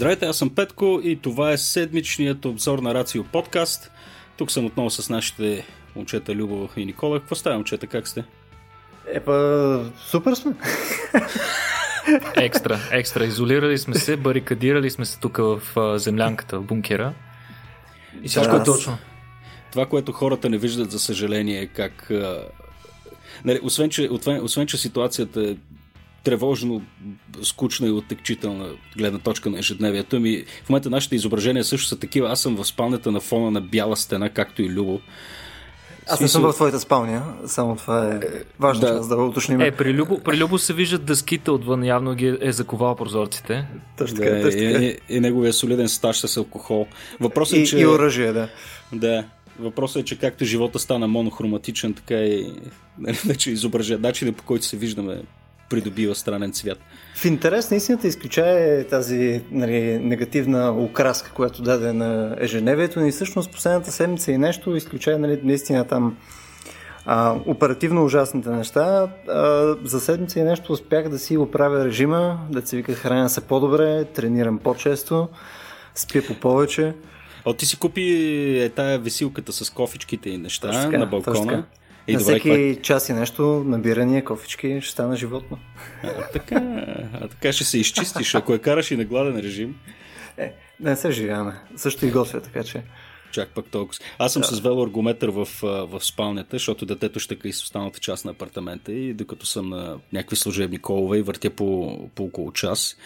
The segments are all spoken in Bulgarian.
Здравейте, аз съм Петко и това е седмичният обзор на Рацио подкаст. Тук съм отново с нашите момчета Любо и Никола. Какво става, момчета? Как сте? Епа, супер сме. екстра, екстра. Изолирали сме се, барикадирали сме се тук в землянката, в бункера. И всичко да, е точно. Това, което хората не виждат, за съжаление, е как... Нали, освен, че, освен, освен, че ситуацията е тревожно, скучна и оттекчителна гледна точка на ежедневието ми. В момента нашите изображения също са такива. Аз съм в спалнята на фона на бяла стена, както и Любо. Аз не съм в твоята спалня, само това е важно да. да уточним. Е, при Любо, при Любо се виждат дъските отвън, явно ги е заковал прозорците. Точно така, да, точно така. И, и, и, неговия солиден стаж с алкохол. Въпросът е, и, че... и оръжие, да. Да. Въпросът е, че както живота стана монохроматичен, така и значи, изображение, начинът по който се виждаме придобива странен цвят. В интерес на истината изключая тази нали, негативна окраска, която даде на ежедневието ни. Всъщност последната седмица и нещо изключая нали, наистина там а, оперативно ужасните неща. А, за седмица и нещо успях да си оправя режима, да се вика храня се по-добре, тренирам по-често, спя по повече. О, ти си купи е, тая висилката с кофичките и неща така, на балкона. И на добре, всеки това... час и нещо набирания, кофички ще стана животно. А, така, а така ще се изчистиш, ако я караш и на гладен режим. Е, не се живяваме. Също и готвя, така че. Чак пък толкова. Аз съм да. с велоаргометър в, в спалнята, защото детето ще и с останалата част на апартамента и докато съм на някакви служебни колове и въртя по, по около час,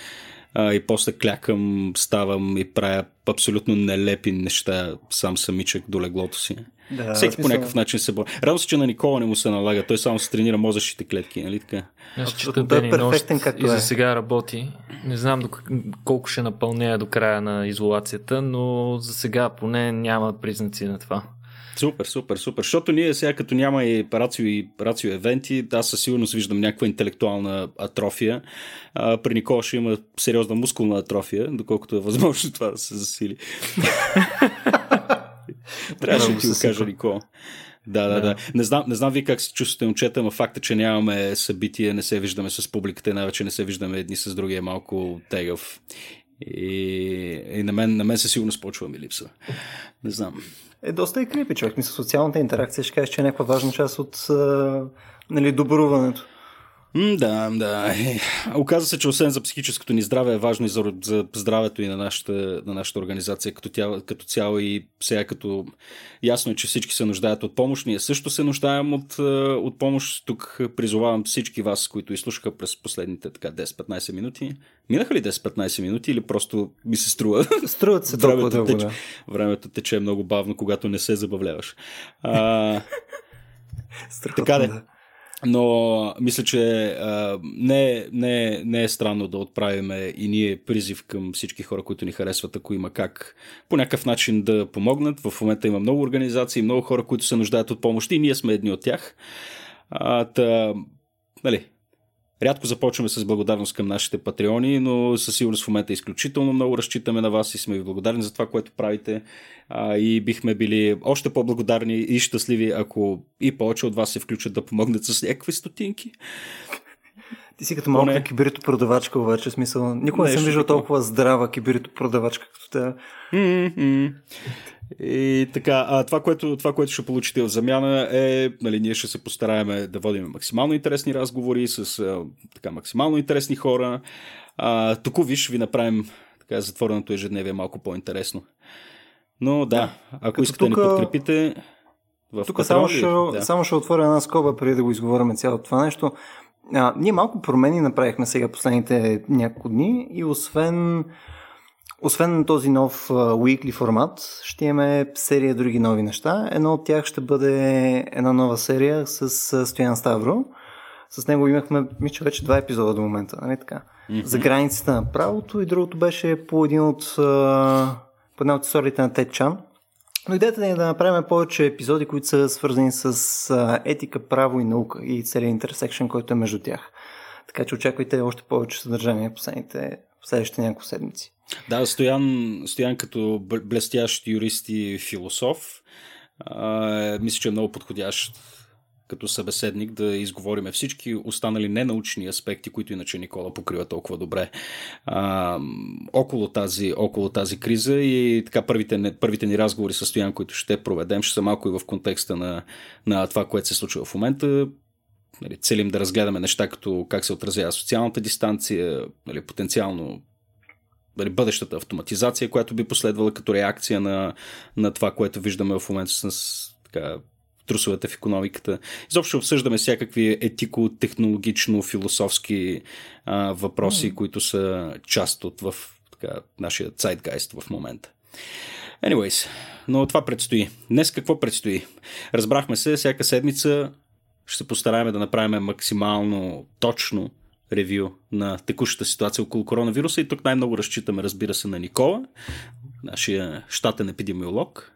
а, и после клякам, ставам и правя абсолютно нелепи неща сам самичък до леглото си. Да, Всеки по някакъв начин се бори. Радо се, че на Никола не му се налага. Той само се тренира мозъчните клетки, нали така? Аз чета ден и нощ и за е. сега работи. Не знам до колко ще напълня до края на изолацията, но за сега поне няма признаци на това. Супер, супер, супер. Защото ние сега като няма и рацио и рацио евенти, аз със сигурност виждам някаква интелектуална атрофия. А, при Никола ще има сериозна мускулна атрофия, доколкото е възможно това да се засили. Трябваше да ти го кажа, Никола. Да, да, да, да. Не знам, не знам ви как се чувствате, момчета, но факта, че нямаме събитие, не се виждаме с публиката, най-вече не се виждаме едни с други е малко тегъв. И, и на, мен, на мен със сигурност почва ми липса. Не знам. Е, доста е крипи човек. Мисля, социалната интеракция ще кажеш, че е някаква важна част от нали, добруването. М, да, да. Оказва се, че освен за психическото ни здраве е важно и за, за здравето и на нашата, на нашата организация като, тя, като цяло и сега като ясно е, че всички се нуждаят от помощ. Ние също се нуждаем от, е, от помощ. Тук призовавам всички вас, които изслушаха през последните така 10-15 минути. Минаха ли 10-15 минути или просто ми се струва? Струват се толкова дълго, да. Времето тече много бавно, когато не се забавляваш. А, така да. Но мисля, че а, не, не, не е странно да отправим и ние призив към всички хора, които ни харесват, ако има как по някакъв начин да помогнат. В момента има много организации, много хора, които се нуждаят от помощ и ние сме едни от тях. А, та, нали, Рядко започваме с благодарност към нашите патреони, но със сигурност в момента изключително много разчитаме на вас и сме ви благодарни за това, което правите. А, и бихме били още по-благодарни и щастливи, ако и повече от вас се включат да помогнат с някакви стотинки. Ти си като малка Поне... кибрито продавачка, обаче, смисъл. Никога не съм виждал толкова здрава кибрито продавачка като те. И така, а това, което, това, което ще получите в замяна е, нали, ние ще се постараем да водим максимално интересни разговори с а, така, максимално интересни хора. А, тук виж, ви направим така, затвореното ежедневие малко по-интересно. Но да, ако Като искате да ни подкрепите, в тук само ще, да. само ще отворя една скоба преди да го изговорим цялото това нещо. А, ние малко промени направихме сега последните няколко дни и освен освен този нов weekly формат, ще имаме серия други нови неща. Едно от тях ще бъде една нова серия с Стоян Ставро. С него имахме, мисля, вече два епизода до момента, нали така? Mm-hmm. За границите на правото и другото беше по един от по една от историите на Тед Чан. Но идеята е да направим повече епизоди, които са свързани с етика, право и наука и целият интерсекшн, който е между тях. Така че очаквайте още повече съдържание в последните, в следващите няколко седмици. Да, Стоян, Стоян като блестящ юрист и философ, а, мисля, че е много подходящ като събеседник да изговориме всички останали ненаучни аспекти, които иначе Никола покрива толкова добре а, около, тази, около тази криза и така първите, първите ни разговори с Стоян, които ще проведем, ще са малко и в контекста на, на това, което се случва в момента. Нали, целим да разгледаме неща като как се отразява социалната дистанция, нали, потенциално нали, бъдещата автоматизация, която би последвала като реакция на, на това, което виждаме в момента с така, трусовете в економиката. Изобщо обсъждаме всякакви етико-технологично-философски а, въпроси, mm. които са част от в така, нашия zeitgeist в момента. Anyways, но това предстои. Днес какво предстои? Разбрахме се, всяка седмица ще се постараем да направим максимално точно ревю на текущата ситуация около коронавируса и тук най-много разчитаме, разбира се, на Никола, нашия щатен епидемиолог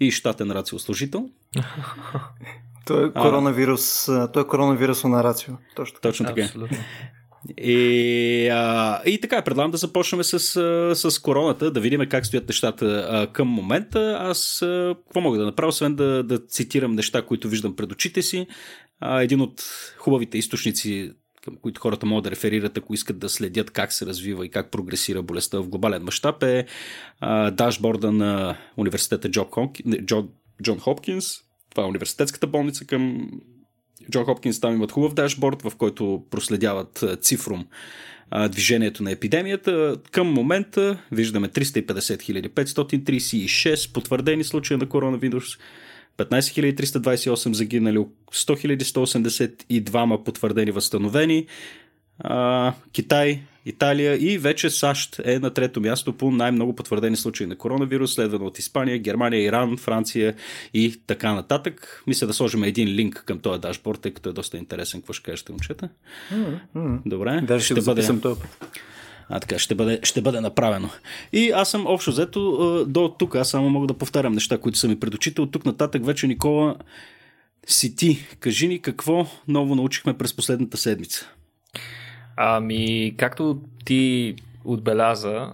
и щатен рациослужител. той е коронавирус, а, той е коронавирус на рацио. Точно, Точно така. Абсолютно. И, а, и така, предлагам да започнем с, с короната, да видим как стоят нещата а, към момента. Аз а, какво мога да направя, освен да, да цитирам неща, които виждам пред очите си. А, един от хубавите източници към които хората могат да реферират, ако искат да следят как се развива и как прогресира болестта в глобален мащаб, е а, дашборда на университета Джон, Джон, Джон Хопкинс. Това е университетската болница към Джон Хопкинс. Там имат хубав дашборд, в който проследяват цифром движението на епидемията. Към момента виждаме 350 536 потвърдени случаи на коронавирус, 15 328 загинали, 100 182 потвърдени възстановени. А, Китай, Италия и вече САЩ е на трето място по най-много потвърдени случаи на коронавирус, следвано от Испания, Германия, Иран, Франция и така нататък. Мисля да сложим един линк към този дашборд, тъй като е доста интересен. Какво ще кажете, момчета? Mm-hmm. Добре. Да, ще, ще бъде... този а, така, ще бъде, ще бъде направено. И аз съм общо взето до тук. Аз само мога да повтарям неща, които са ми пред очите. От тук нататък вече, Никола, си ти. Кажи ни какво ново научихме през последната седмица. Ами, както ти отбеляза,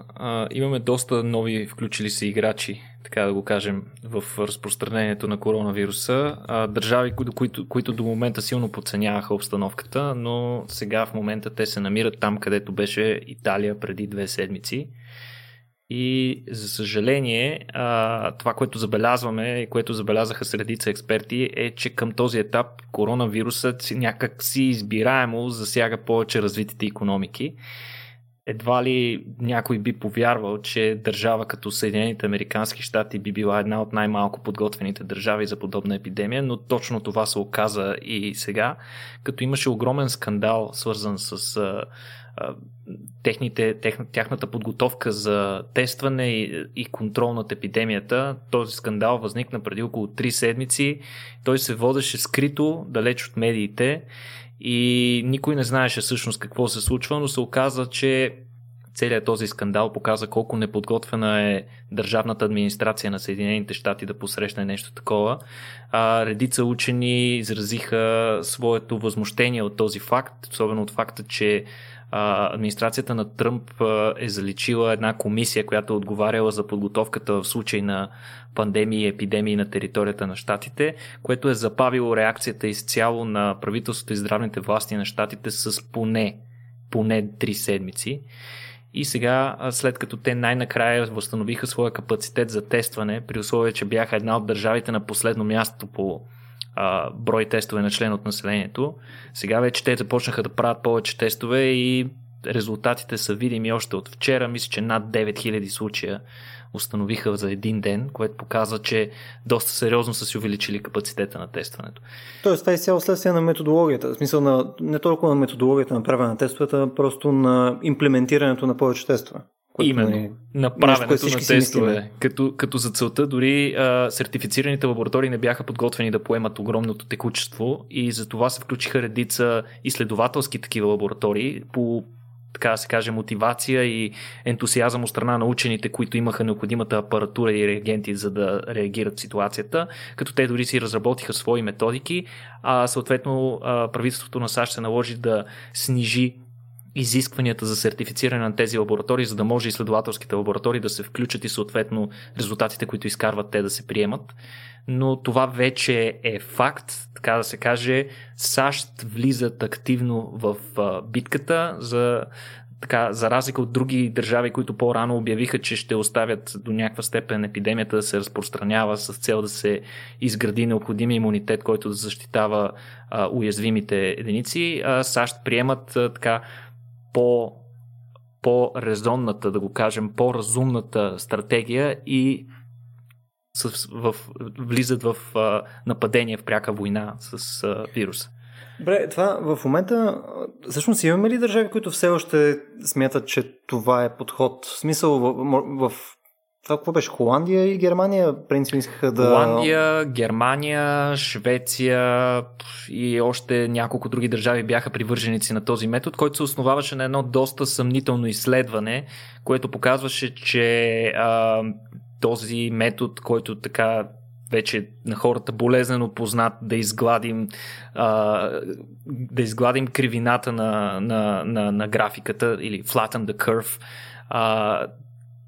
имаме доста нови включили се играчи така да го кажем, в разпространението на коронавируса. Държави, които, които до момента силно подценяваха обстановката, но сега в момента те се намират там, където беше Италия преди две седмици. И за съжаление, това, което забелязваме и което забелязаха средица експерти е, че към този етап коронавирусът някак си избираемо засяга повече развитите економики едва ли някой би повярвал, че държава като Съединените Американски щати би била една от най-малко подготвените държави за подобна епидемия, но точно това се оказа и сега, като имаше огромен скандал, свързан с а, а, техните, тех, тяхната подготовка за тестване и, и контрол над епидемията. Този скандал възникна преди около 3 седмици. Той се водеше скрито, далеч от медиите и никой не знаеше всъщност какво се случва, но се оказа, че целият този скандал показа колко неподготвена е държавната администрация на Съединените щати да посрещне нещо такова. А, редица учени изразиха своето възмущение от този факт, особено от факта, че администрацията на Тръмп е заличила една комисия, която е отговаряла за подготовката в случай на пандемии и епидемии на територията на щатите, което е запавило реакцията изцяло на правителството и здравните власти на щатите с поне, поне 3 седмици. И сега, след като те най-накрая възстановиха своя капацитет за тестване, при условие, че бяха една от държавите на последно място по а, брой тестове на член от населението. Сега вече те започнаха да правят повече тестове и резултатите са видими още от вчера. Мисля, че над 9000 случая установиха за един ден, което показва, че доста сериозно са си увеличили капацитета на тестването. Тоест, това е цяло следствие на методологията. В смисъл на не толкова на методологията на правене на тестовете, а просто на имплементирането на повече тестове. Което Именно. Нали, направенето на тестове. Като, като за целта дори а, сертифицираните лаборатории не бяха подготвени да поемат огромното текучество и за това се включиха редица изследователски такива лаборатории по така да се каже, мотивация и ентусиазъм от страна на учените, които имаха необходимата апаратура и реагенти, за да реагират в ситуацията, като те дори си разработиха свои методики, а съответно правителството на САЩ се наложи да снижи изискванията за сертифициране на тези лаборатории, за да може изследователските лаборатории да се включат и съответно резултатите, които изкарват те да се приемат. Но това вече е факт, така да се каже. САЩ влизат активно в битката за така, за разлика от други държави, които по-рано обявиха, че ще оставят до някаква степен епидемията да се разпространява с цел да се изгради необходимия имунитет, който да защитава а, уязвимите единици, а, САЩ приемат а, така по по-резонната, да го кажем, по-разумната стратегия и с, в, влизат в а, нападение в пряка война с а, вируса. Добре, това в момента, всъщност имаме ли държави, които все още смятат, че това е подход? В смисъл в, в, това какво беше? Холандия и Германия принцип искаха да... Холандия, Германия, Швеция и още няколко други държави бяха привърженици на този метод, който се основаваше на едно доста съмнително изследване, което показваше, че а, този метод, който така вече на хората болезнено познат да изгладим, а, да изгладим кривината на, на, на, на графиката или flatten the curve. А,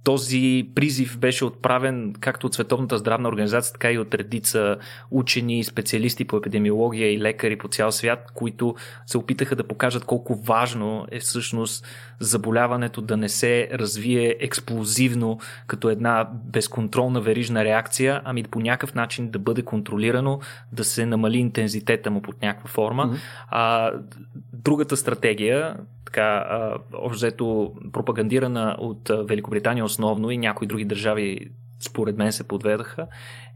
този призив беше отправен както от Световната здравна организация, така и от редица учени, специалисти по епидемиология и лекари по цял свят, които се опитаха да покажат колко важно е всъщност заболяването да не се развие експлозивно като една безконтролна верижна реакция, ами по някакъв начин да бъде контролирано, да се намали интензитета му под някаква форма. Mm-hmm. А, другата стратегия, така, общо пропагандирана от Великобритания основно и някои други държави според мен се подведаха,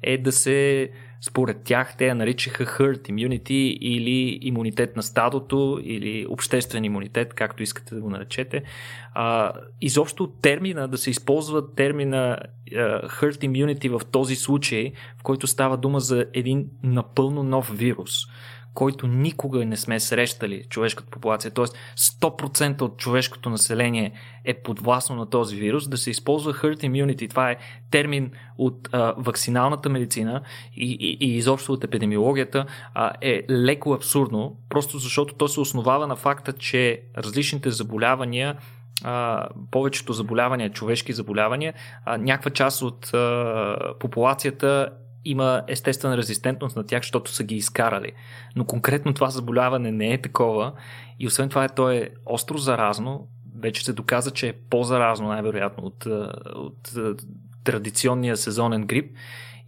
е да се, според тях, те я наричаха herd immunity или имунитет на стадото или обществен имунитет, както искате да го наречете. А, изобщо термина, да се използва термина uh, herd immunity в този случай, в който става дума за един напълно нов вирус който никога не сме срещали човешката популация, т.е. 100% от човешкото население е подвластно на този вирус, да се използва herd immunity. Това е термин от а, вакциналната медицина и, и, и изобщо от епидемиологията, а, е леко абсурдно, просто защото то се основава на факта, че различните заболявания а, повечето заболявания, човешки заболявания, а, някаква част от а, популацията има естествена резистентност на тях, защото са ги изкарали. Но конкретно това заболяване не е такова и освен това то е остро заразно. Вече се доказа, че е по-заразно най-вероятно от, от, от традиционния сезонен грип.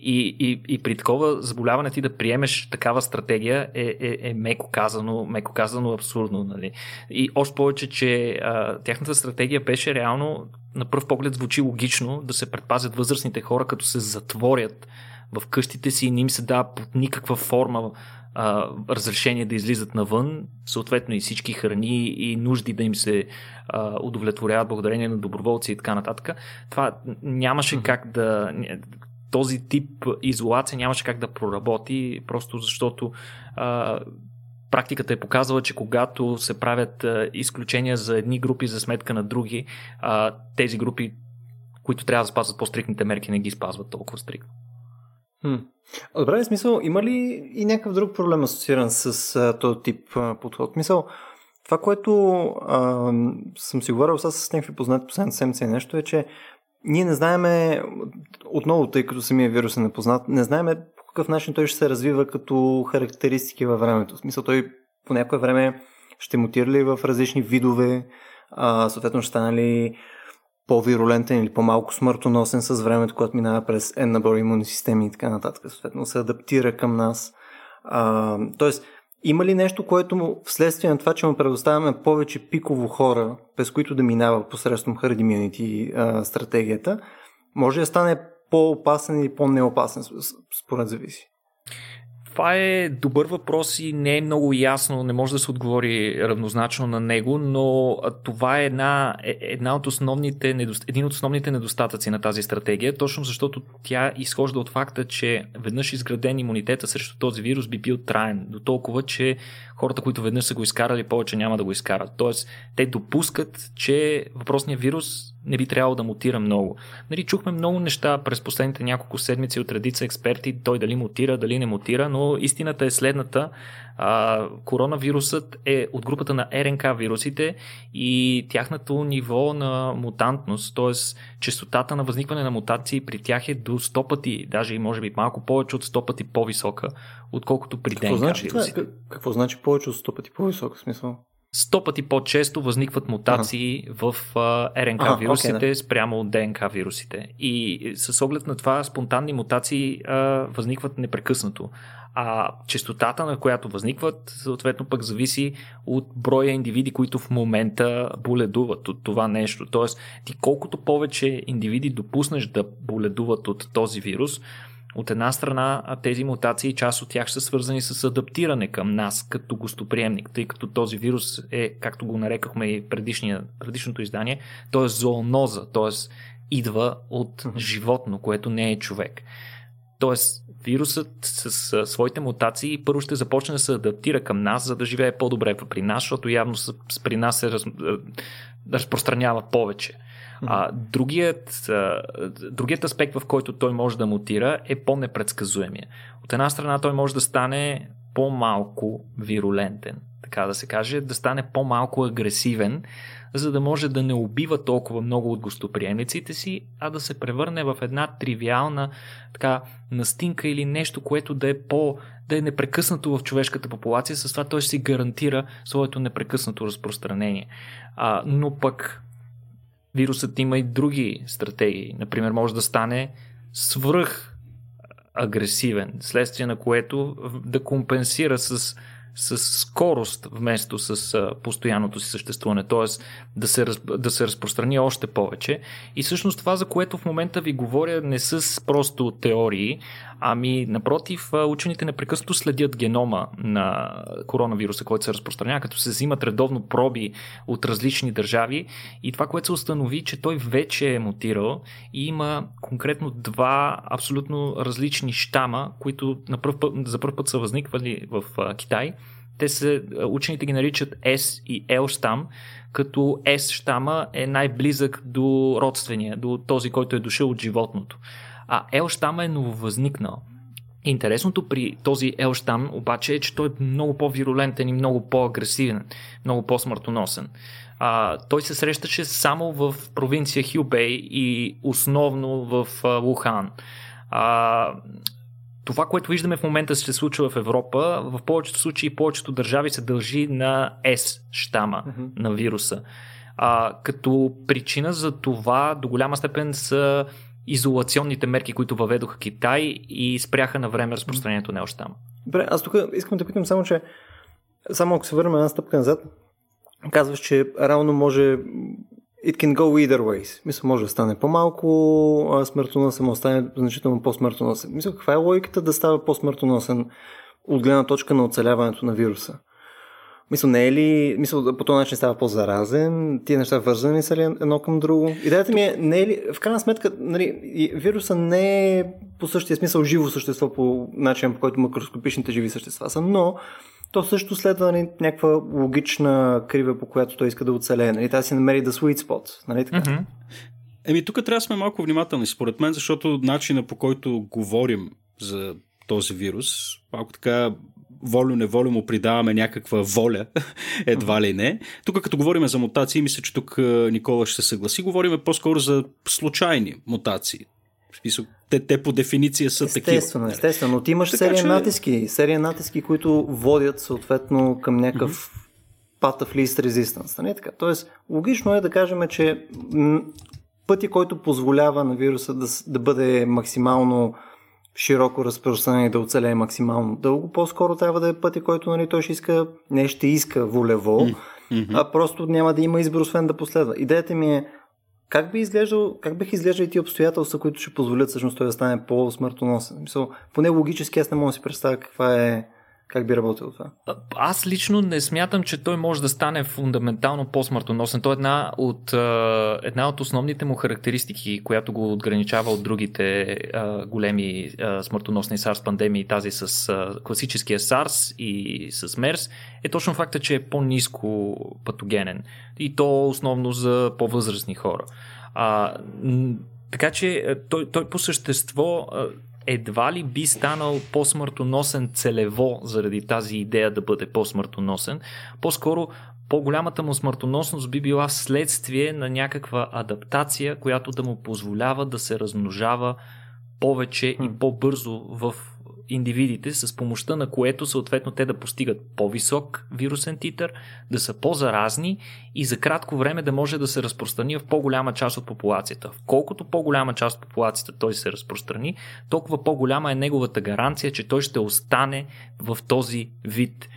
И, и, и при такова заболяване ти да приемеш такава стратегия е, е, е меко, казано, меко казано абсурдно. Нали? И още повече, че а, тяхната стратегия беше реално на пръв поглед звучи логично да се предпазят възрастните хора, като се затворят в къщите си и не им се дава под никаква форма а, разрешение да излизат навън, съответно и всички храни и нужди да им се а, удовлетворяват благодарение на доброволци и така нататък. Това нямаше как да. Този тип изолация нямаше как да проработи, просто защото а, практиката е показала, че когато се правят а, изключения за едни групи за сметка на други, а, тези групи, които трябва да спазват по-стрикните мерки, не ги спазват толкова стрикно. Хм. Добре, смисъл, има ли и някакъв друг проблем асоцииран с а, този тип а, подход? Мисъл, това, което а, съм си говорил с някакви познати последната седмица и нещо е, че ние не знаеме, отново, тъй като самия вирус е непознат, не знаеме по какъв начин той ще се развива като характеристики във времето. В смисъл, той по някое време ще мутира ли в различни видове, а, съответно ще стане ли по-вирулентен или по-малко смъртоносен с времето, когато минава през една набор имунни системи и така нататък. Съответно се адаптира към нас. А, тоест, има ли нещо, което вследствие на това, че му предоставяме повече пиково хора, през които да минава посредством Herd стратегията, може да стане по-опасен или по-неопасен, според зависи? Това е добър въпрос и не е много ясно, не може да се отговори равнозначно на него, но това е една, е, една от основните, един от основните недостатъци на тази стратегия, точно защото тя изхожда от факта, че веднъж изграден имунитета срещу този вирус би бил траен, до толкова, че хората, които веднъж са го изкарали, повече няма да го изкарат. Тоест, те допускат, че въпросният вирус не би трябвало да мутира много. Нали, чухме много неща през последните няколко седмици от редица експерти, той дали мутира, дали не мутира, но истината е следната. А, коронавирусът е от групата на РНК вирусите и тяхното ниво на мутантност, т.е. частотата на възникване на мутации при тях е до 100 пъти, даже и може би малко повече от 100 пъти по-висока, отколкото при какво ДНК значи вирусите. Какво значи повече от 100 пъти по-висока смисъл? 100 пъти по-често възникват мутации ага. в а, РНК ага, вирусите okay, да. спрямо от ДНК вирусите. И с оглед на това спонтанни мутации а, възникват непрекъснато. А частотата, на която възникват, съответно пък зависи от броя индивиди, които в момента боледуват от това нещо. Тоест, ти колкото повече индивиди допуснеш да боледуват от този вирус, от една страна, тези мутации, част от тях са свързани с адаптиране към нас като гостоприемник, тъй като този вирус е, както го нарекахме и предишното издание, то е зооноза, т.е. идва от животно, което не е човек. Тоест, вирусът с своите мутации първо ще започне да се адаптира към нас, за да живее по-добре при нас, защото явно при нас се раз, разпространява повече. А, другият, а, другият аспект, в който той може да мутира, е по-непредсказуемия. От една страна той може да стане по-малко вирулентен, така да се каже, да стане по-малко агресивен, за да може да не убива толкова много от гостоприемниците си, а да се превърне в една тривиална така, настинка или нещо, което да е по да е непрекъснато в човешката популация, с това той си гарантира своето непрекъснато разпространение. А, но пък вирусът има и други стратегии. Например, може да стане свръх агресивен, следствие на което да компенсира с с скорост вместо с постоянното си съществуване, т.е. Да се, да се разпространи още повече. И всъщност това, за което в момента ви говоря, не с просто теории, ами напротив, учените непрекъснато следят генома на коронавируса, който се разпространява, като се взимат редовно проби от различни държави и това, което се установи, че той вече е мутирал и има конкретно два абсолютно различни щама, които на пръв път, за първ път са възниквали в Китай те се, учените ги наричат S и L щам, като S щама е най-близък до родствения, до този, който е дошъл от животното. А щама е нововъзникнал. Интересното при този L щам обаче е, че той е много по-вирулентен и много по-агресивен, много по-смъртоносен. А, той се срещаше само в провинция Хюбей и основно в а, Лухан. А, това, което виждаме в момента се случва в Европа, в повечето случаи повечето държави се дължи на S щама mm-hmm. на вируса. А, като причина за това до голяма степен са изолационните мерки, които въведоха Китай и спряха на време разпространението на щама. Добре, аз тук искам да питам само, че само ако се върнем една стъпка назад, казваш, че реално може It can go either ways. Мисля, може да стане по-малко смъртоносен, може да стане значително по-смъртоносен. Мисля, каква е логиката да става по-смъртоносен от гледна точка на оцеляването на вируса? Мисля, не е ли, мисля, по този начин става по-заразен, тия неща вързани са ли едно към друго? Идеята ми е, не е ли, в крайна сметка, нали, вируса не е по същия смисъл живо същество по начин, по който макроскопичните живи същества са, но то също следва нали, някаква логична крива, по която той иска да оцелее. Нали? Да си намери да sweet spot. Нали така? Mm-hmm. Еми, тук трябва да сме малко внимателни, според мен, защото начина по който говорим за този вирус, малко така волю-неволю му придаваме някаква воля, едва ли не. Тук като говорим за мутации, мисля, че тук Никола ще се съгласи, говорим по-скоро за случайни мутации. Те, те по дефиниция са естествено, такива. Естествено, естествено. Но ти имаш така, серия че... натиски, серия натиски, които водят съответно към някакъв mm-hmm. path of least resistance. Не така? Тоест, логично е да кажем, че пъти, който позволява на вируса да, да бъде максимално широко разпространен и да оцелее максимално дълго, по-скоро трябва да е пъти, който нали, той ще иска, не ще иска волево, mm-hmm. а просто няма да има избор, освен да последва. Идеята ми е как би изглеждал, как бих изглеждали ти обстоятелства, които ще позволят всъщност той да стане по-смъртоносен? Мисъл, поне логически аз не мога да си представя каква е как би работил това? Аз лично не смятам, че той може да стане фундаментално по-смъртоносен. Той е една от, една от основните му характеристики, която го отграничава от другите големи смъртоносни SARS пандемии, тази с класическия SARS и с MERS, е точно факта, че е по-низко патогенен. И то основно за по-възрастни хора. А, така че той, той по същество едва ли би станал по-смъртоносен целево заради тази идея да бъде по-смъртоносен. По-скоро по-голямата му смъртоносност би била вследствие на някаква адаптация, която да му позволява да се размножава повече и по-бързо в индивидите, с помощта на което съответно те да постигат по-висок вирусен титър, да са по-заразни и за кратко време да може да се разпространи в по-голяма част от популацията. Колкото по-голяма част от популацията той се разпространи, толкова по-голяма е неговата гаранция, че той ще остане в този вид.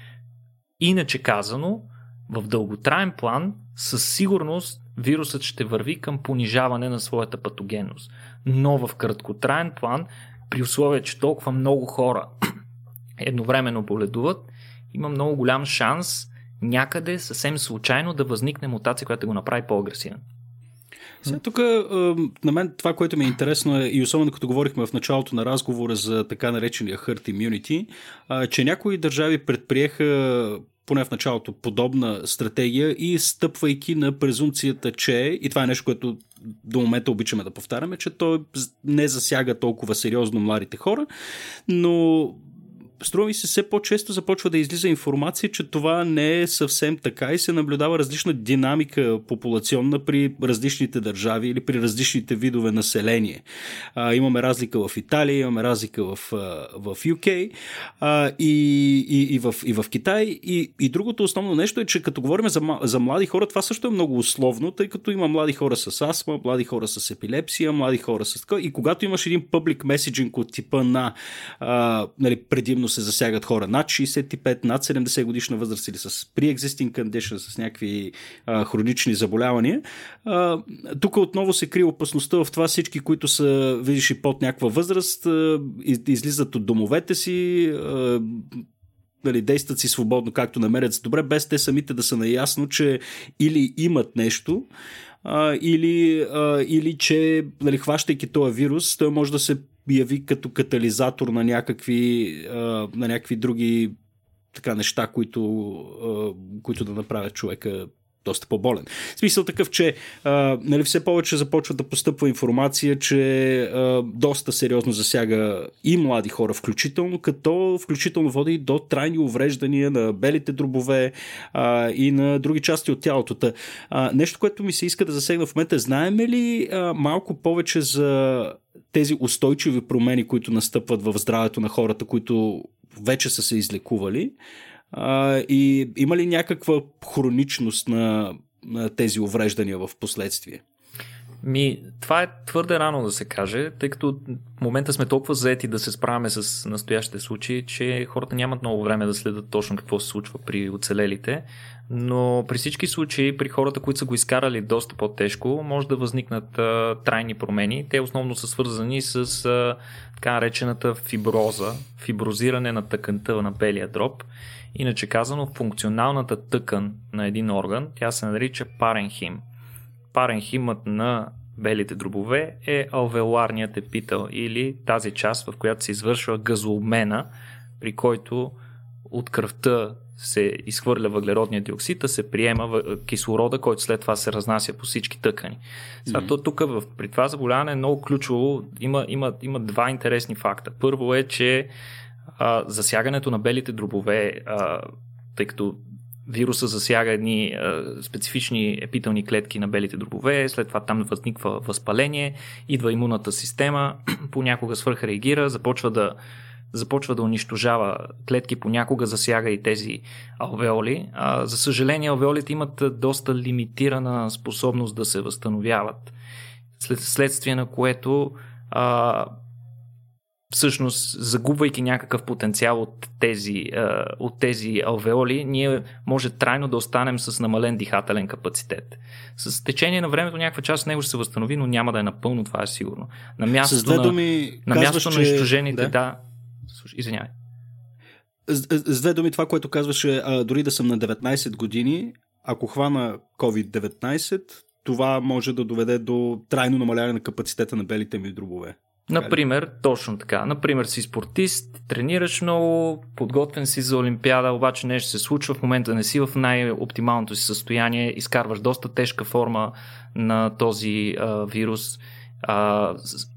Иначе казано, в дълготраен план със сигурност вирусът ще върви към понижаване на своята патогенност. Но в краткотраен план, при условие, че толкова много хора едновременно боледуват, има много голям шанс някъде съвсем случайно да възникне мутация, която го направи по-агресивен. Сега тук на мен това, което ми е интересно е, и особено като говорихме в началото на разговора за така наречения herd immunity, че някои държави предприеха поне в началото, подобна стратегия и стъпвайки на презумцията, че, и това е нещо, което до момента обичаме да повтаряме, че той не засяга толкова сериозно младите хора, но струва ми се все по-често започва да излиза информация, че това не е съвсем така и се наблюдава различна динамика популационна при различните държави или при различните видове население. А, имаме разлика в Италия, имаме разлика в, в UK а, и, и, и, в, и в Китай. И, и другото основно нещо е, че като говорим за, за млади хора, това също е много условно, тъй като има млади хора с астма, млади хора с епилепсия, млади хора с така. И когато имаш един публик меседжинг от типа на а, нали, предимно се засягат хора над 65, над 70 годишна възраст или с pre-existing condition, с някакви а, хронични заболявания. А, тук отново се крие опасността в това всички, които са, видиш, и под някаква възраст, а, излизат от домовете си, а, нали, действат си свободно както намерят за добре, без те самите да са наясно, че или имат нещо, а, или, а, или че, нали, хващайки този вирус, той може да се яви като катализатор на някакви, на някакви други така неща, които, които да направят човека доста по-болен. В смисъл такъв, че а, нали, все повече започва да постъпва информация, че а, доста сериозно засяга и млади хора включително, като включително води до трайни увреждания на белите дробове а, и на други части от тялото. Нещо, което ми се иска да засегна в момента, знаем ли а, малко повече за тези устойчиви промени, които настъпват в здравето на хората, които вече са се излекували? А, и има ли някаква хроничност на, на тези увреждания в последствие? Ми, това е твърде рано да се каже, тъй като в момента сме толкова заети да се справяме с настоящите случаи, че хората нямат много време да следят точно какво се случва при оцелелите, но при всички случаи, при хората, които са го изкарали доста по-тежко, може да възникнат а, трайни промени. Те основно са свързани с а, така наречената фиброза, фиброзиране на тъканта на белия дроб Иначе казано, функционалната тъкан на един орган, тя се нарича паренхим. Паренхимът на белите дробове е алвеоларният епител или тази част, в която се извършва газообмена, при който от кръвта се изхвърля въглеродния диоксид, а се приема кислорода, който след това се разнася по всички тъкани. Сега, mm-hmm. тук при това заболяване е много ключово. Има, има, има два интересни факта. Първо е, че а, засягането на белите дробове, а, тъй като вируса засяга едни а, специфични епителни клетки на белите дробове, след това там възниква възпаление, идва имунната система, понякога свърхреагира, започва да започва да унищожава клетки, понякога засяга и тези алвеоли. А, за съжаление, алвеолите имат доста лимитирана способност да се възстановяват, след, следствие на което а, всъщност, загубвайки някакъв потенциал от тези, от тези алвеоли, ние може трайно да останем с намален дихателен капацитет. С течение на времето някаква част от него ще се възстанови, но няма да е напълно, това е сигурно. На мястото, на, думи, на, мястото че... на изчужените, да, да извинявай. С, с две думи, това, което казваше, а, дори да съм на 19 години, ако хвана COVID-19, това може да доведе до трайно намаляване на капацитета на белите ми дробове. Например, точно така. Например, си спортист, тренираш много, подготвен си за Олимпиада, обаче нещо се случва, в момента не си в най-оптималното си състояние, изкарваш доста тежка форма на този а, вирус, а,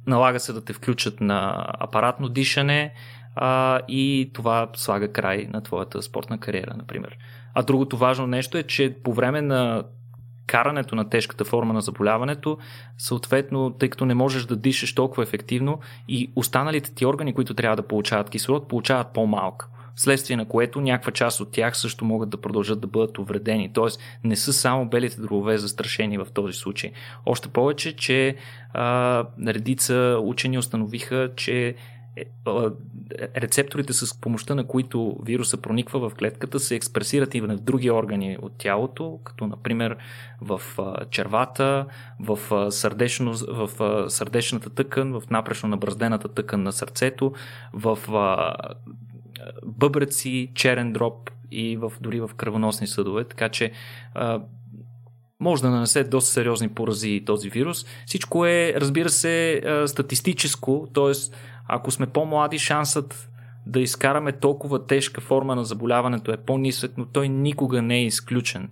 налага се да те включат на апаратно дишане а, и това слага край на твоята спортна кариера, например. А другото важно нещо е, че по време на карането на тежката форма на заболяването, съответно, тъй като не можеш да дишаш толкова ефективно и останалите ти органи, които трябва да получават кислород, получават по-малко. Вследствие на което някаква част от тях също могат да продължат да бъдат увредени. Тоест не са само белите дробове застрашени в този случай. Още повече, че а, редица учени установиха, че рецепторите с помощта на които вируса прониква в клетката се експресират и в други органи от тялото, като например в червата, в, сърдечно, в сърдечната тъкан, в напрешно набраздената тъкан на сърцето, в бъбреци, черен дроб и в, дори в кръвоносни съдове. Така че може да нанесе доста сериозни порази този вирус. Всичко е, разбира се, статистическо, т.е. Ако сме по-млади, шансът да изкараме толкова тежка форма на заболяването е по-нисък, но той никога не е изключен.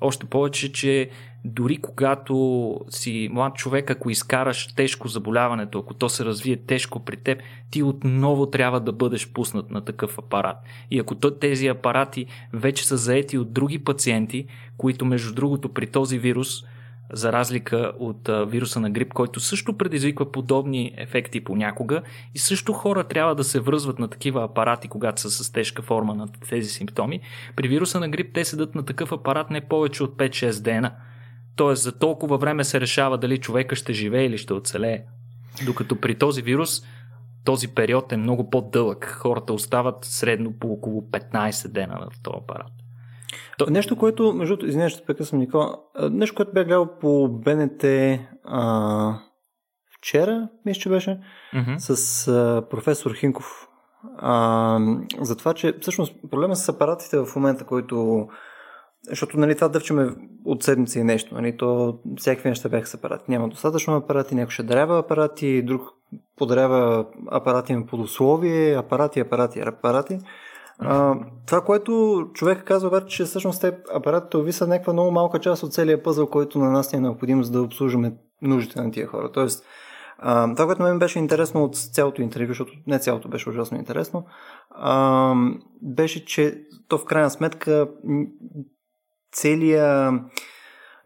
Още повече, че дори когато си млад човек, ако изкараш тежко заболяването, ако то се развие тежко при теб, ти отново трябва да бъдеш пуснат на такъв апарат. И ако тези апарати вече са заети от други пациенти, които между другото при този вирус за разлика от вируса на грип, който също предизвиква подобни ефекти понякога и също хора трябва да се връзват на такива апарати, когато са с тежка форма на тези симптоми. При вируса на грип те седат на такъв апарат не повече от 5-6 дена. Тоест за толкова време се решава дали човека ще живее или ще оцелее. Докато при този вирус този период е много по-дълъг. Хората остават средно по около 15 дена в този апарат. То... Нещо, което, между другото, извинявай, ще прекъсвам, Никола. Нещо, което бях гледал по БНТ а, вчера, мисля, че беше, mm-hmm. с а, професор Хинков. А, за това, че всъщност проблема с апаратите в момента, който защото нали, това дъвчеме от седмица и нещо. Нали, то всякакви неща бяха с апарати. Няма достатъчно апарати, някой ще дарява апарати, друг подарява апарати на подусловие, апарати, апарати, апарати. Това, което човек казва, обаче, че всъщност те апаратите ови са някаква много малка част от целия пъзъл, който на нас не е необходим, за да обслужваме нуждите на тия хора. Тоест, а, това, което мен беше интересно от цялото интервю, защото не цялото беше ужасно интересно, а, беше, че то в крайна сметка целият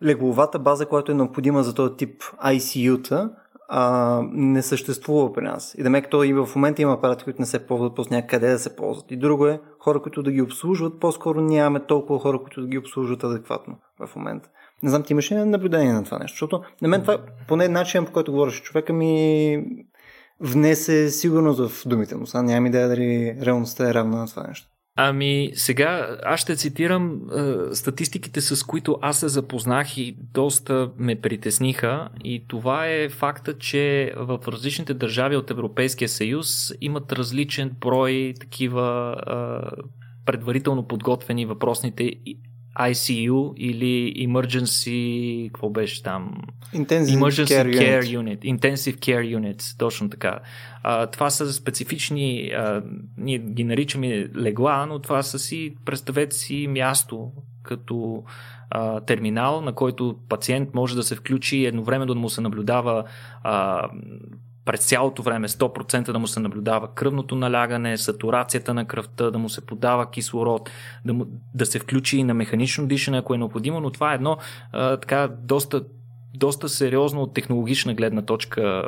легловата база, която е необходима за този тип ICU-та, а, не съществува при нас. И да мек то и в момента има апарати, които не се ползват, просто някъде да се ползват. И друго е, хора, които да ги обслужват, по-скоро нямаме толкова хора, които да ги обслужват адекватно в момента. Не знам, ти имаш ли наблюдение на това нещо? Защото на мен това, поне начин, по който говориш човека ми внесе сигурност в думите му. Сега нямам идея дали реалността е равна на това нещо. Ами сега аз ще цитирам е, статистиките, с които аз се запознах и доста ме притесниха. И това е факта, че в различните държави от Европейския съюз имат различен брой такива е, предварително подготвени въпросните ICU или Emergency, какво беше там? Intensive Emergency Care, care Unit. Unit. Intensive Care Units, точно така. А, това са специфични, а, ние ги наричаме легла, но това са си, представете си място като а, терминал, на който пациент може да се включи едновременно да му се наблюдава а, през цялото време 100% да му се наблюдава кръвното налягане, сатурацията на кръвта, да му се подава кислород, да, му, да се включи и на механично дишане, ако е необходимо, но това е едно а, така доста, доста сериозно от технологична гледна точка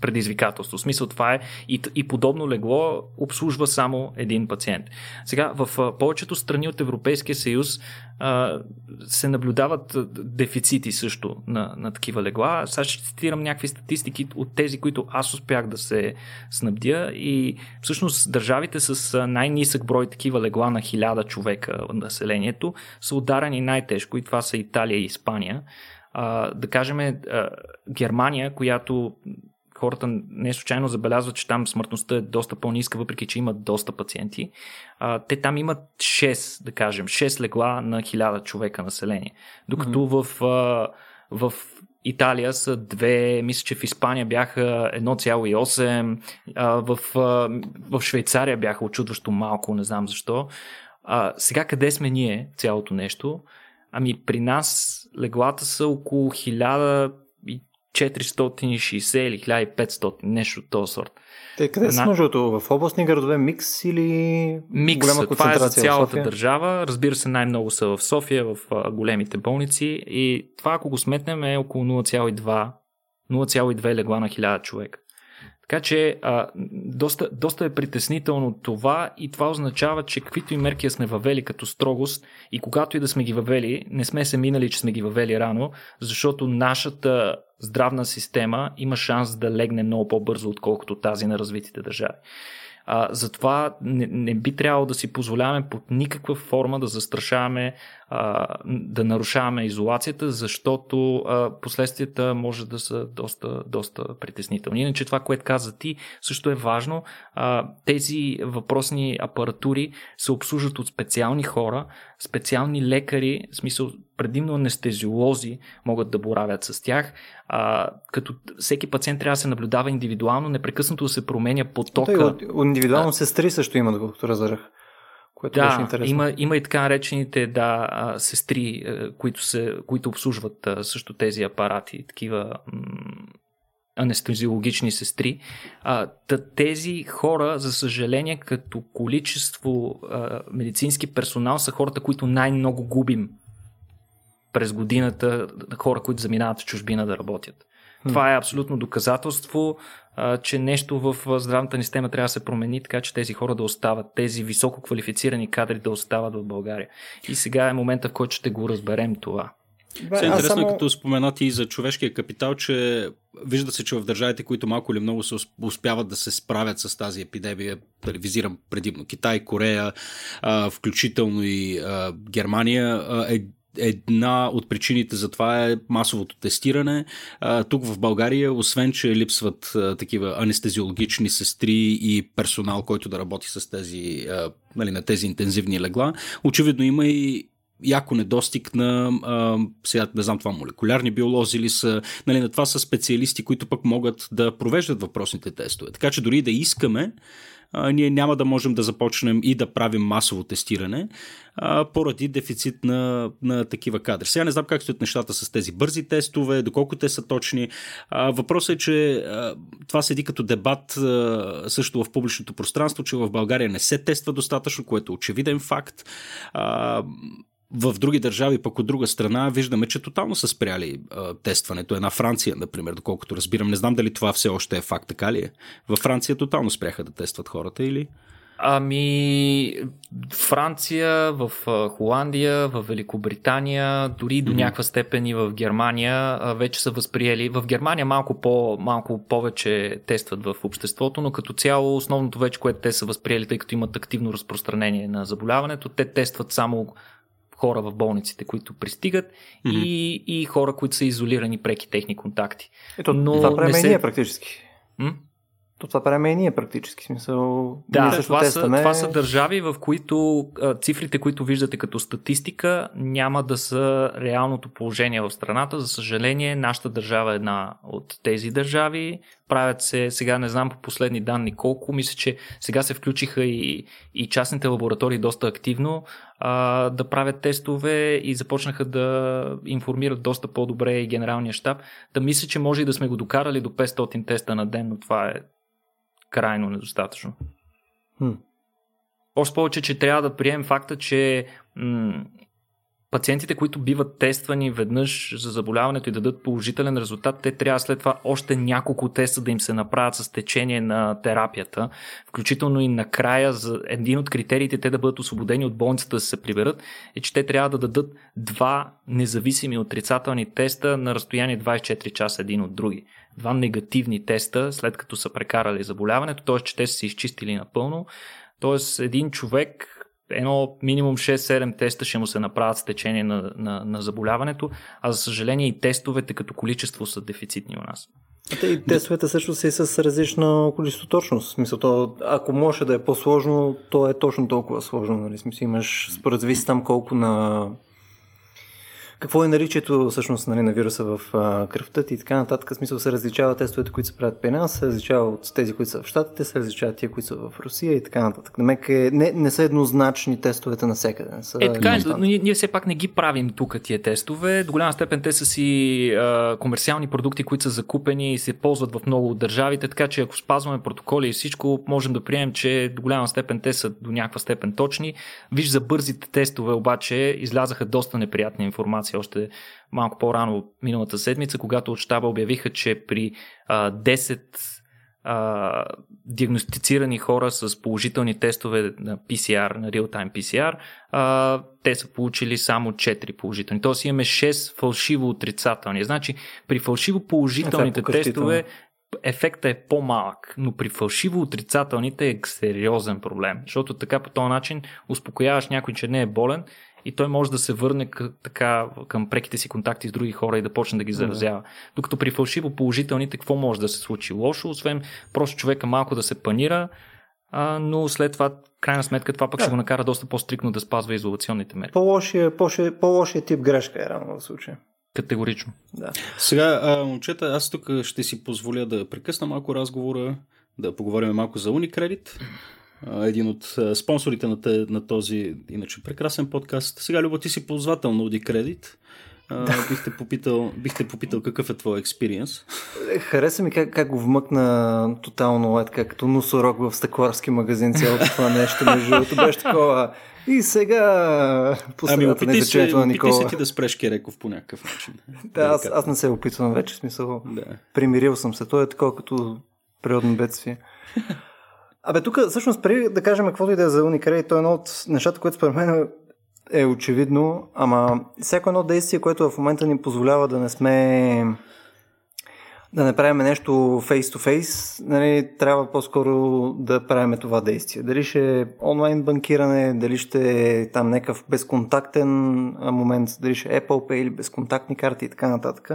предизвикателство. В смисъл това е и, и подобно легло обслужва само един пациент. Сега, в а, повечето страни от Европейския съюз а, се наблюдават дефицити също на, на такива легла. Сега ще цитирам някакви статистики от тези, които аз успях да се снабдя и всъщност държавите с най-нисък брой такива легла на хиляда човека от населението са ударени най-тежко и това са Италия и Испания. А, да кажем, Германия, която хората не случайно забелязват, че там смъртността е доста по-ниска, въпреки че имат доста пациенти. А, те там имат 6, да кажем, 6 легла на 1000 човека население. Докато mm-hmm. в, в Италия са 2, мисля, че в Испания бяха 1,8, в, в Швейцария бяха очудващо малко, не знам защо. А, сега къде сме ние, цялото нещо? Ами при нас леглата са около 1460 или 1500, нещо от този сорт. Те къде са между В областни градове микс или микс, голяма това е за цялата държава. Разбира се, най-много са в София, в големите болници и това, ако го сметнем, е около 0,2 0,2 легла на 1000 човек. Така че а, доста, доста е притеснително това и това означава, че каквито и мерки сме въвели като строгост и когато и да сме ги въвели, не сме се минали, че сме ги въвели рано, защото нашата здравна система има шанс да легне много по-бързо, отколкото тази на развитите държави. А, затова не, не би трябвало да си позволяваме под никаква форма да застрашаваме, а, да нарушаваме изолацията, защото а, последствията може да са доста, доста притеснителни. Иначе това, което каза ти, също е важно. А, тези въпросни апаратури се обслужват от специални хора, специални лекари, в смисъл предимно анестезиолози могат да боравят с тях, а, като всеки пациент трябва да се наблюдава индивидуално, непрекъснато да се променя потока. Той, индивидуално а, сестри също има, доколкото разбрах. Което да, беше интересно. Има, има и така наречените да, сестри, които, се, които обслужват също тези апарати, такива анестезиологични сестри. А, тези хора, за съжаление, като количество а, медицински персонал са хората, които най-много губим през годината хора, които заминават в чужбина да работят. Това е абсолютно доказателство, а, че нещо в здравната ни система трябва да се промени, така че тези хора да остават, тези високо квалифицирани кадри да остават в България. И сега е момента, в който ще го разберем това. Все интересно, само... като споменати и за човешкия капитал, че вижда се, че в държавите, които малко или много се успяват да се справят с тази епидемия, телевизирам предимно Китай, Корея, включително и Германия, е Една от причините за това е масовото тестиране. тук в България, освен че липсват такива анестезиологични сестри и персонал, който да работи с тези, нали, на тези интензивни легла, очевидно има и яко недостиг на, сега не знам това, молекулярни биолози или са, нали, на това са специалисти, които пък могат да провеждат въпросните тестове. Така че дори да искаме, ние няма да можем да започнем и да правим масово тестиране а, поради дефицит на, на такива кадри. Сега не знам как стоят нещата с тези бързи тестове, доколко те са точни. А, въпросът е, че а, това седи като дебат а, също в публичното пространство, че в България не се тества достатъчно, което е очевиден факт. А, в други държави, пък от друга страна, виждаме, че тотално са спряли а, тестването. Една Франция, например, доколкото разбирам. Не знам дали това все още е факт, така ли е? Във Франция тотално спряха да тестват хората или? Ами, Франция, в Холандия, в Великобритания, дори до mm-hmm. някаква степен и в Германия вече са възприели. В Германия малко, по, малко повече тестват в обществото, но като цяло основното вече, което те са възприели, тъй като имат активно разпространение на заболяването, те тестват само хора в болниците, които пристигат mm-hmm. и, и хора, които са изолирани преки техни контакти. Ето, Но това правим се... ние практически. М? То това правим и ние практически. Смисъл, да, също това, тестваме... са, това са държави, в които а, цифрите, които виждате като статистика, няма да са реалното положение в страната. За съжаление, нашата държава е една от тези държави. Правят се, сега не знам по последни данни колко, мисля, че сега се включиха и, и частните лаборатории доста активно а, да правят тестове и започнаха да информират доста по-добре и генералния щаб. Да мисля, че може и да сме го докарали до 500 теста на ден, но това е крайно недостатъчно. Хм. Още повече, че трябва да приемем факта, че м- пациентите, които биват тествани веднъж за заболяването и дадат положителен резултат, те трябва след това още няколко теста да им се направят с течение на терапията, включително и накрая за един от критериите те да бъдат освободени от болницата да се приберат, е, че те трябва да дадат два независими отрицателни теста на разстояние 24 часа един от други. Два негативни теста, след като са прекарали заболяването, т.е. че те са се изчистили напълно. Т.е. един човек едно минимум 6-7 теста ще му се направят с течение на, на, на заболяването, а за съжаление и тестовете като количество са дефицитни у нас. И тестовете също са и с различна количество точност. Смисъл, то, ако може да е по-сложно, то е точно толкова сложно. Нали? Смисъл, имаш, според там колко на какво е наричието всъщност нали, на вируса в а, кръвта и така нататък. В смисъл се различава тестовете, които се правят при нас, се различава от тези, които са в Штатите, се различават тия, които са в Русия и така нататък. Намек е, не, не са еднозначни тестовете на всекъде. Са е, така е, но ние, ние все пак не ги правим тук тия тестове. До голяма степен те са си а, комерциални продукти, които са закупени и се ползват в много от държавите, така че ако спазваме протоколи и всичко, можем да приемем, че до голяма степен те са до някаква степен точни. Виж за бързите тестове обаче излязаха доста неприятна информация още малко по-рано миналата седмица, когато от щаба обявиха, че при а, 10 а, диагностицирани хора с положителни тестове на PCR, на real-time PCR, а, те са получили само 4 положителни. Тоест имаме 6 фалшиво отрицателни. Значи при фалшиво положителните е, тестове ефектът е по-малък, но при фалшиво отрицателните е сериозен проблем, защото така по този начин успокояваш някой, че не е болен и той може да се върне к, така, към преките си контакти с други хора и да почне да ги заразява. Mm-hmm. Докато при фалшиво положителните, какво може да се случи? Лошо, освен просто човека малко да се панира, а, но след това, крайна сметка, това пък да. ще го накара доста по-стрикно да спазва изолационните мерки. По-лошия, по-лошия, по-лошия тип грешка е рано в случая. Категорично. Да. Сега, а, момчета, аз тук ще си позволя да прекъсна малко разговора, да поговорим малко за Unicredit един от спонсорите на, те, на този иначе прекрасен подкаст. Сега, Любо, ти си ползвател на Audi Credit. Да. Бихте, попитал, бихте попитал какъв е твой експириенс. Хареса ми как, как го вмъкна тотално, е така, като носорог в стъкларски магазин, цялото това нещо, между другото беше такова. И сега ами, опити се, на Никола. Опити се ти да спреш Кереков по някакъв начин. да, аз, аз не се опитвам вече, смисъл. Да. Примирил съм се. Той е такова като природно бедствие. Абе, тук всъщност преди да кажем каквото и да е за Unicredit, то е едно от нещата, което според мен е очевидно, ама всяко едно действие, което в момента ни позволява да не сме да не правим нещо face-to-face, нали, трябва по-скоро да правим това действие. Дали ще е онлайн банкиране, дали ще е там някакъв безконтактен момент, дали ще е Apple Pay или безконтактни карти и така нататък.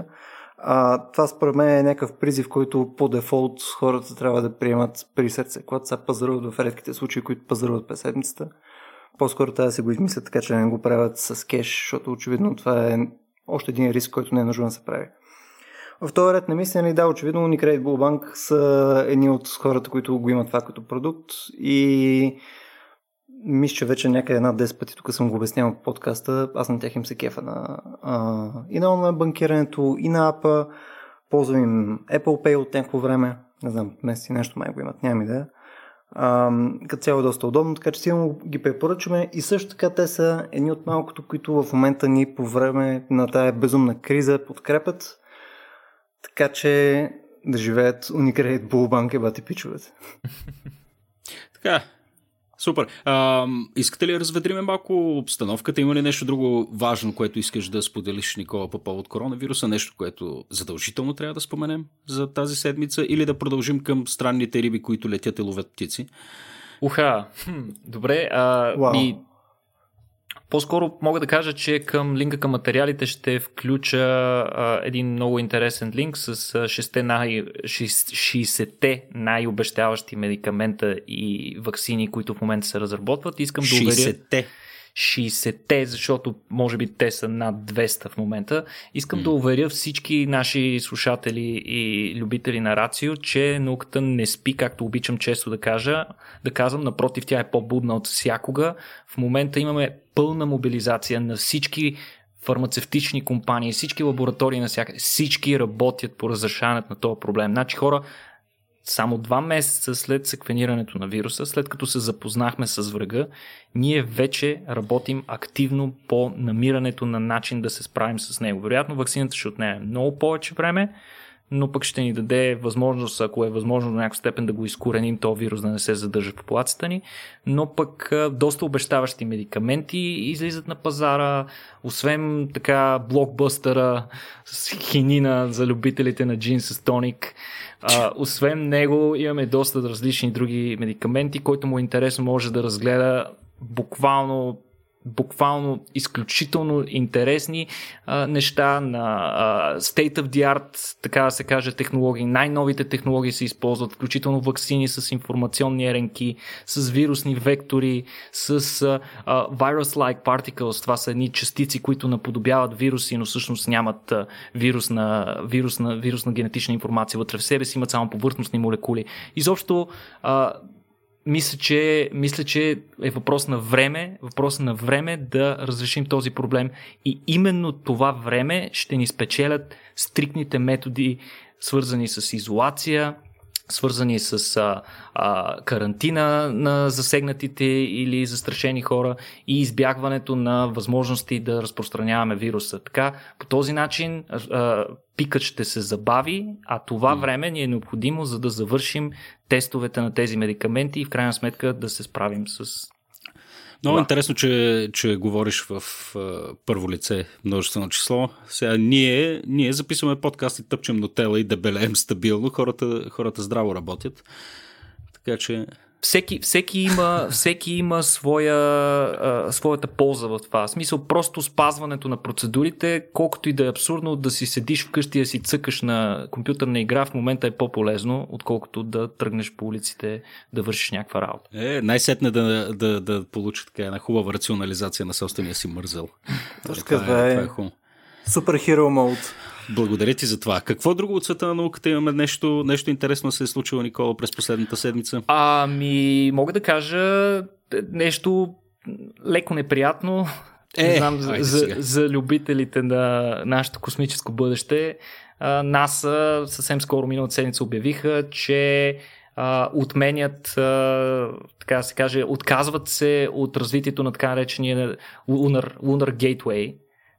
А, това според мен е някакъв призив, който по дефолт хората трябва да приемат при сърце, когато са пазаруват в редките случаи, които пазаруват през седмицата. По-скоро трябва да се го измислят така, че не го правят с кеш, защото очевидно това е още един риск, който не е нужно да се прави. В този ред на мислене, да, очевидно Unicredit Bullbank са едни от хората, които го имат това като продукт и мисля, че вече някъде една 10 пъти тук съм го обяснявал в подкаста. Аз на тях им се кефа на, а, и на онлайн банкирането, и на апа. Ползвам им Apple Pay от някакво време. Не знам, месеци нещо май го имат, нямам идея. А, като цяло е доста удобно, така че силно ги препоръчваме и също така те са едни от малкото, които в момента ни по време на тая безумна криза подкрепят. Така че да живеят Unicredit Bullbank е бати пичовете. така, Супер. А, искате ли да разведриме малко обстановката? Има ли нещо друго важно, което искаш да споделиш, Никола, по повод коронавируса? Нещо, което задължително трябва да споменем за тази седмица? Или да продължим към странните риби, които летят и ловят птици? Уха, хм, добре. А, wow. ми, по-скоро мога да кажа, че към линка към материалите ще включа а, един много интересен линк с 6 най, 60-те най-обещаващи медикамента и вакцини, които в момента се разработват. Искам 60-те. да уверя... 60-те, защото може би те са над 200 в момента. Искам mm. да уверя всички наши слушатели и любители на Рацио, че науката не спи, както обичам често да кажа. Да казвам, напротив, тя е по-будна от всякога. В момента имаме пълна мобилизация на всички фармацевтични компании, всички лаборатории на всяка, всички работят по разрешаването на този проблем. Значи хора, само два месеца след секвенирането на вируса, след като се запознахме с врага, ние вече работим активно по намирането на начин да се справим с него. Вероятно, вакцината ще отнеме много повече време, но пък ще ни даде възможност, ако е възможно до някаква степен да го изкореним, то вирус да не се задържа в популацията ни, но пък доста обещаващи медикаменти излизат на пазара, освен така блокбъстъра с хинина за любителите на джин с тоник, а, освен него имаме доста различни други медикаменти, който му е интересно може да разгледа буквално буквално изключително интересни а, неща на а, state of the art, така да се каже, технологии. Най-новите технологии се използват, включително вакцини с информационни ренки, с вирусни вектори, с а, virus-like particles. Това са едни частици, които наподобяват вируси, но всъщност нямат а, вирусна, вирусна, вирусна генетична информация вътре в себе си, имат само повърхностни молекули. Изобщо а, мисля, че, мисля, че е въпрос на време, въпрос на време да разрешим този проблем и именно това време ще ни спечелят стрикните методи, свързани с изолация, свързани с а, а, карантина на засегнатите или застрашени хора и избягването на възможности да разпространяваме вируса. Така, по този начин а, пикът ще се забави, а това време ни е необходимо, за да завършим тестовете на тези медикаменти и в крайна сметка да се справим с много интересно, че, че говориш в първо лице множествено число. Сега ние, ние записваме подкаст и тъпчем нотела и дебелеем стабилно. Хората, хората здраво работят. Така че всеки, всеки има, всеки има своя, а, своята полза в това. В смисъл, просто спазването на процедурите, колкото и да е абсурдно да си седиш вкъщи да си цъкаш на компютърна игра, в момента е по-полезно, отколкото да тръгнеш по улиците да вършиш някаква работа. Е, най-сетне да, да, да получи така една хубава рационализация на собствения си мързел. Точка, това, е, това е хубаво. Супер хиро мод. Благодаря ти за това. Какво друго от света на науката имаме? Нещо, нещо интересно се е случило, Никола, през последната седмица? Ами, мога да кажа нещо леко неприятно. Е, Не знам, за, за, за любителите на нашето космическо бъдеще. НАСА съвсем скоро миналата седмица обявиха, че а, отменят, а, така да се каже, отказват се от развитието на така наречения Lunar, Lunar Gateway,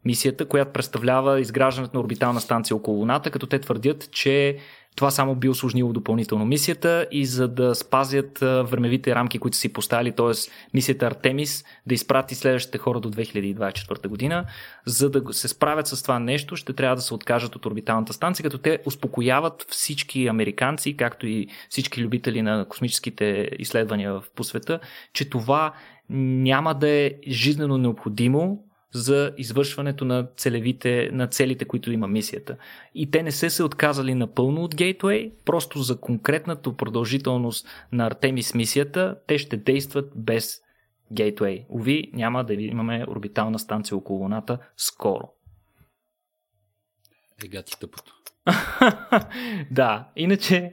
мисията, която представлява изграждането на орбитална станция около Луната, като те твърдят, че това само би осложнило допълнително мисията и за да спазят времевите рамки, които си поставили, т.е. мисията Артемис да изпрати следващите хора до 2024 година, за да се справят с това нещо, ще трябва да се откажат от орбиталната станция, като те успокояват всички американци, както и всички любители на космическите изследвания по света, че това няма да е жизнено необходимо за извършването на целевите, на целите, които има мисията. И те не се се отказали напълно от Gateway, просто за конкретната продължителност на Артемис мисията, те ще действат без Gateway. Ови, няма да имаме орбитална станция около Луната скоро. Ега ти тъпото. да, иначе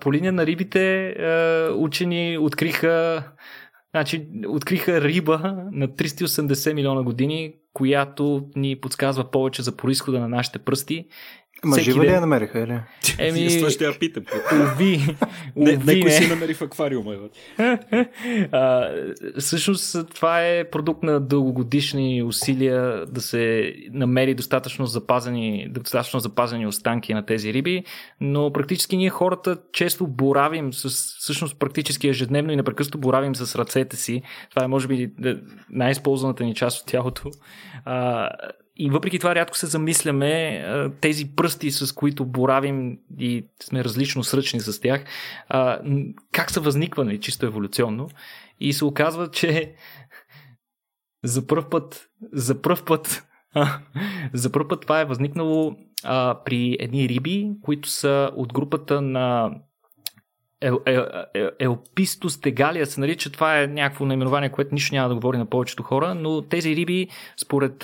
по линия на рибите учени откриха Значи, откриха риба на 380 милиона години, която ни подсказва повече за происхода на нашите пръсти Ма жива ли я намериха, или? Еми... това ще я питам. Уви. не, некой си намери в аквариума. а, всъщност това е продукт на дългогодишни усилия да се намери достатъчно запазени, достатъчно запазени останки на тези риби, но практически ние хората често боравим с, всъщност практически ежедневно и непрекъснато боравим с ръцете си. Това е може би най-използваната ни част от тялото. А, и въпреки това рядко се замисляме тези пръсти, с които боравим и сме различно сръчни с тях, как са възниквани чисто еволюционно. И се оказва, че за първ път, за първ път, за първ път това е възникнало а, при едни риби, които са от групата на Елпистус тегалия се нарича. Това е някакво наименование, което нищо няма да говори на повечето хора, но тези риби, според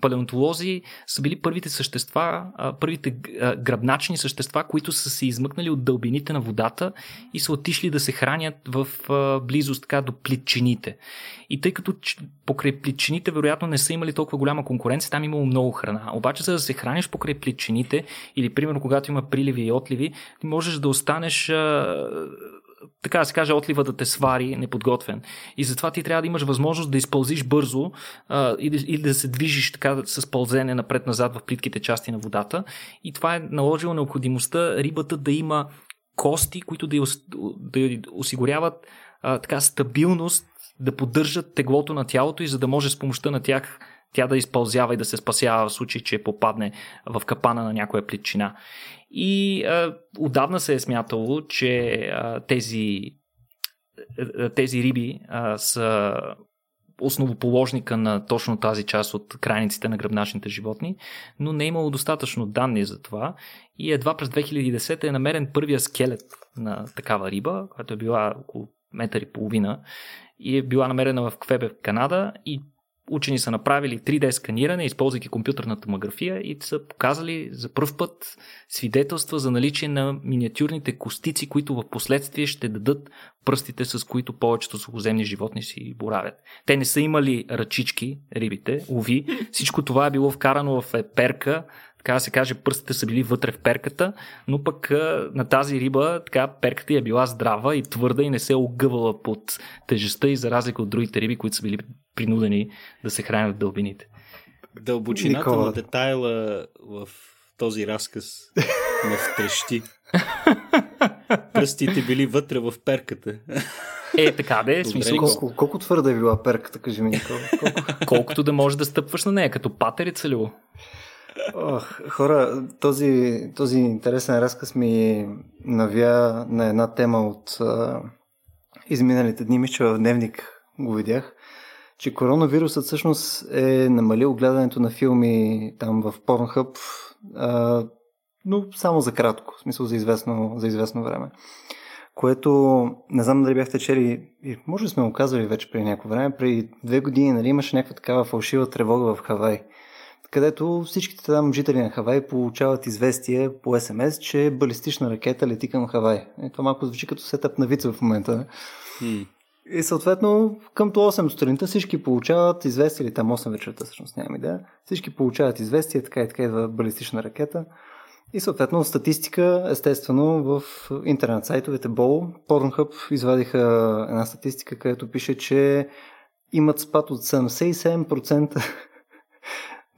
палеонтолози, са били първите същества, първите а, гръбначни същества, които са се измъкнали от дълбините на водата и са отишли да се хранят в близост така до плитчините. И тъй като покрай плитчините вероятно не са имали толкова голяма конкуренция, там имало много храна. Обаче за да се храниш покрай плитчините или примерно когато има приливи и отливи, ти можеш да останеш така да се каже, отлива да те свари неподготвен. И затова ти трябва да имаш възможност да изпълзиш бързо а, и, да, и да се движиш така с пълзене напред-назад в плитките части на водата. И това е наложило необходимостта рибата да има кости, които да, да осигуряват а, така стабилност, да поддържат теглото на тялото и за да може с помощта на тях тя да изпълзява и да се спасява в случай, че попадне в капана на някоя плитчина. И а, отдавна се е смятало, че а, тези, тези риби а, са основоположника на точно тази част от крайниците на гръбначните животни, но не е имало достатъчно данни за това. И едва през 2010 е намерен първия скелет на такава риба, която е била около метър и половина и е била намерена в Квебек, Канада и учени са направили 3D сканиране, използвайки компютърна томография и са показали за първ път свидетелства за наличие на миниатюрните костици, които в последствие ще дадат пръстите, с които повечето сухоземни животни си боравят. Те не са имали ръчички, рибите, уви. Всичко това е било вкарано в перка, така да се каже, пръстите са били вътре в перката, но пък на тази риба така перката е била здрава и твърда и не се е огъвала под тежестта и за разлика от другите риби, които са били принудени да се хранят в дълбините. Дълбочината Никола. на детайла в този разказ ме втрещи. Пръстите били вътре в перката. Е, така да е. Смисъл... Колко, колко твърда е била перката, кажи ми, Никола? Колко? Колкото да можеш да стъпваш на нея, като патерица ли? Ох, хора, този, този интересен разказ ми навя на една тема от а, изминалите дни. Мисля, в дневник го видях, че коронавирусът всъщност е намалил гледането на филми там в Pornhub, а, но само за кратко, в смисъл за известно, за известно време. Което, не знам дали бяхте чели, може да сме го казали вече преди някакво време, преди две години нали, имаше някаква такава фалшива тревога в Хавай където всичките там жители на Хавай получават известие по СМС, че балистична ракета лети към Хавай. Е, това малко звучи като сетъп на вица в момента. Hmm. И съответно към 8 сутринта всички получават известие, или там 8 вечерта, всъщност нямам идея, всички получават известие, така и така идва балистична ракета. И съответно статистика, естествено, в интернет сайтовете БОЛ, Pornhub извадиха една статистика, където пише, че имат спад от 77%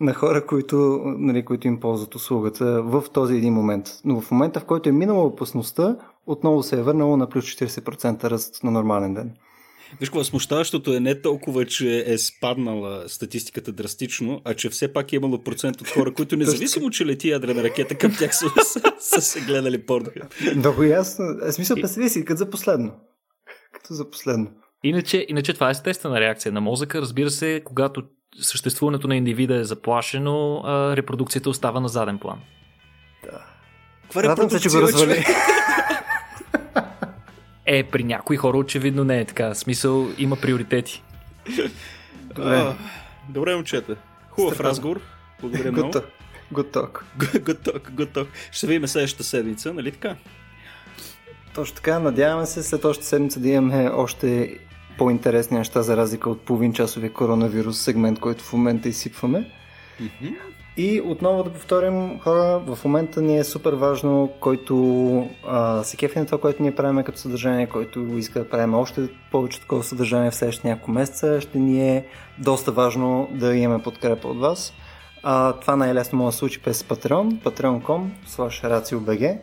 на хора, които, нали, които им ползват услугата в този един момент. Но в момента, в който е минала опасността, отново се е върнало на плюс 40% ръст на нормален ден. Виж какво, смущаващото е не толкова, че е спаднала статистиката драстично, а че все пак е имало процент от хора, които независимо, че лети ядрена ракета към тях са, са, са се гледали порно. Много ясно. Е, смисъл, представи си, като за последно. Като за последно. Иначе, иначе това е естествена реакция на мозъка. Разбира се, когато съществуването на индивида е заплашено, а репродукцията остава на заден план. Да. Каква репродукция, се, че го развали. Е, при някои хора очевидно не е така. В смисъл има приоритети. Добре, Добре момчета. Хубав Страхно. разговор. Благодаря много. Talk, good talk. Ще видим следващата седмица, нали така? Точно така, надяваме се след още седмица да имаме още по-интересни неща, за разлика от половин часовия коронавирус сегмент, който в момента изсипваме. Mm-hmm. И отново да повторим, хора, в момента ни е супер важно, който а, се кефи на това, което ние правим като съдържание, който иска да правим още повече такова съдържание в следващите няколко месеца, ще ни е доста важно да имаме подкрепа от вас. А, това най-лесно може да случи през Patreon, patreon.com, slash RACIOBG.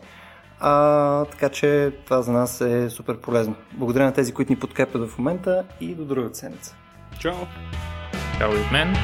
А, така че това за нас е супер полезно. Благодаря на тези, които ни подкрепят в момента и до другата седмица. Чао! Чао и от мен!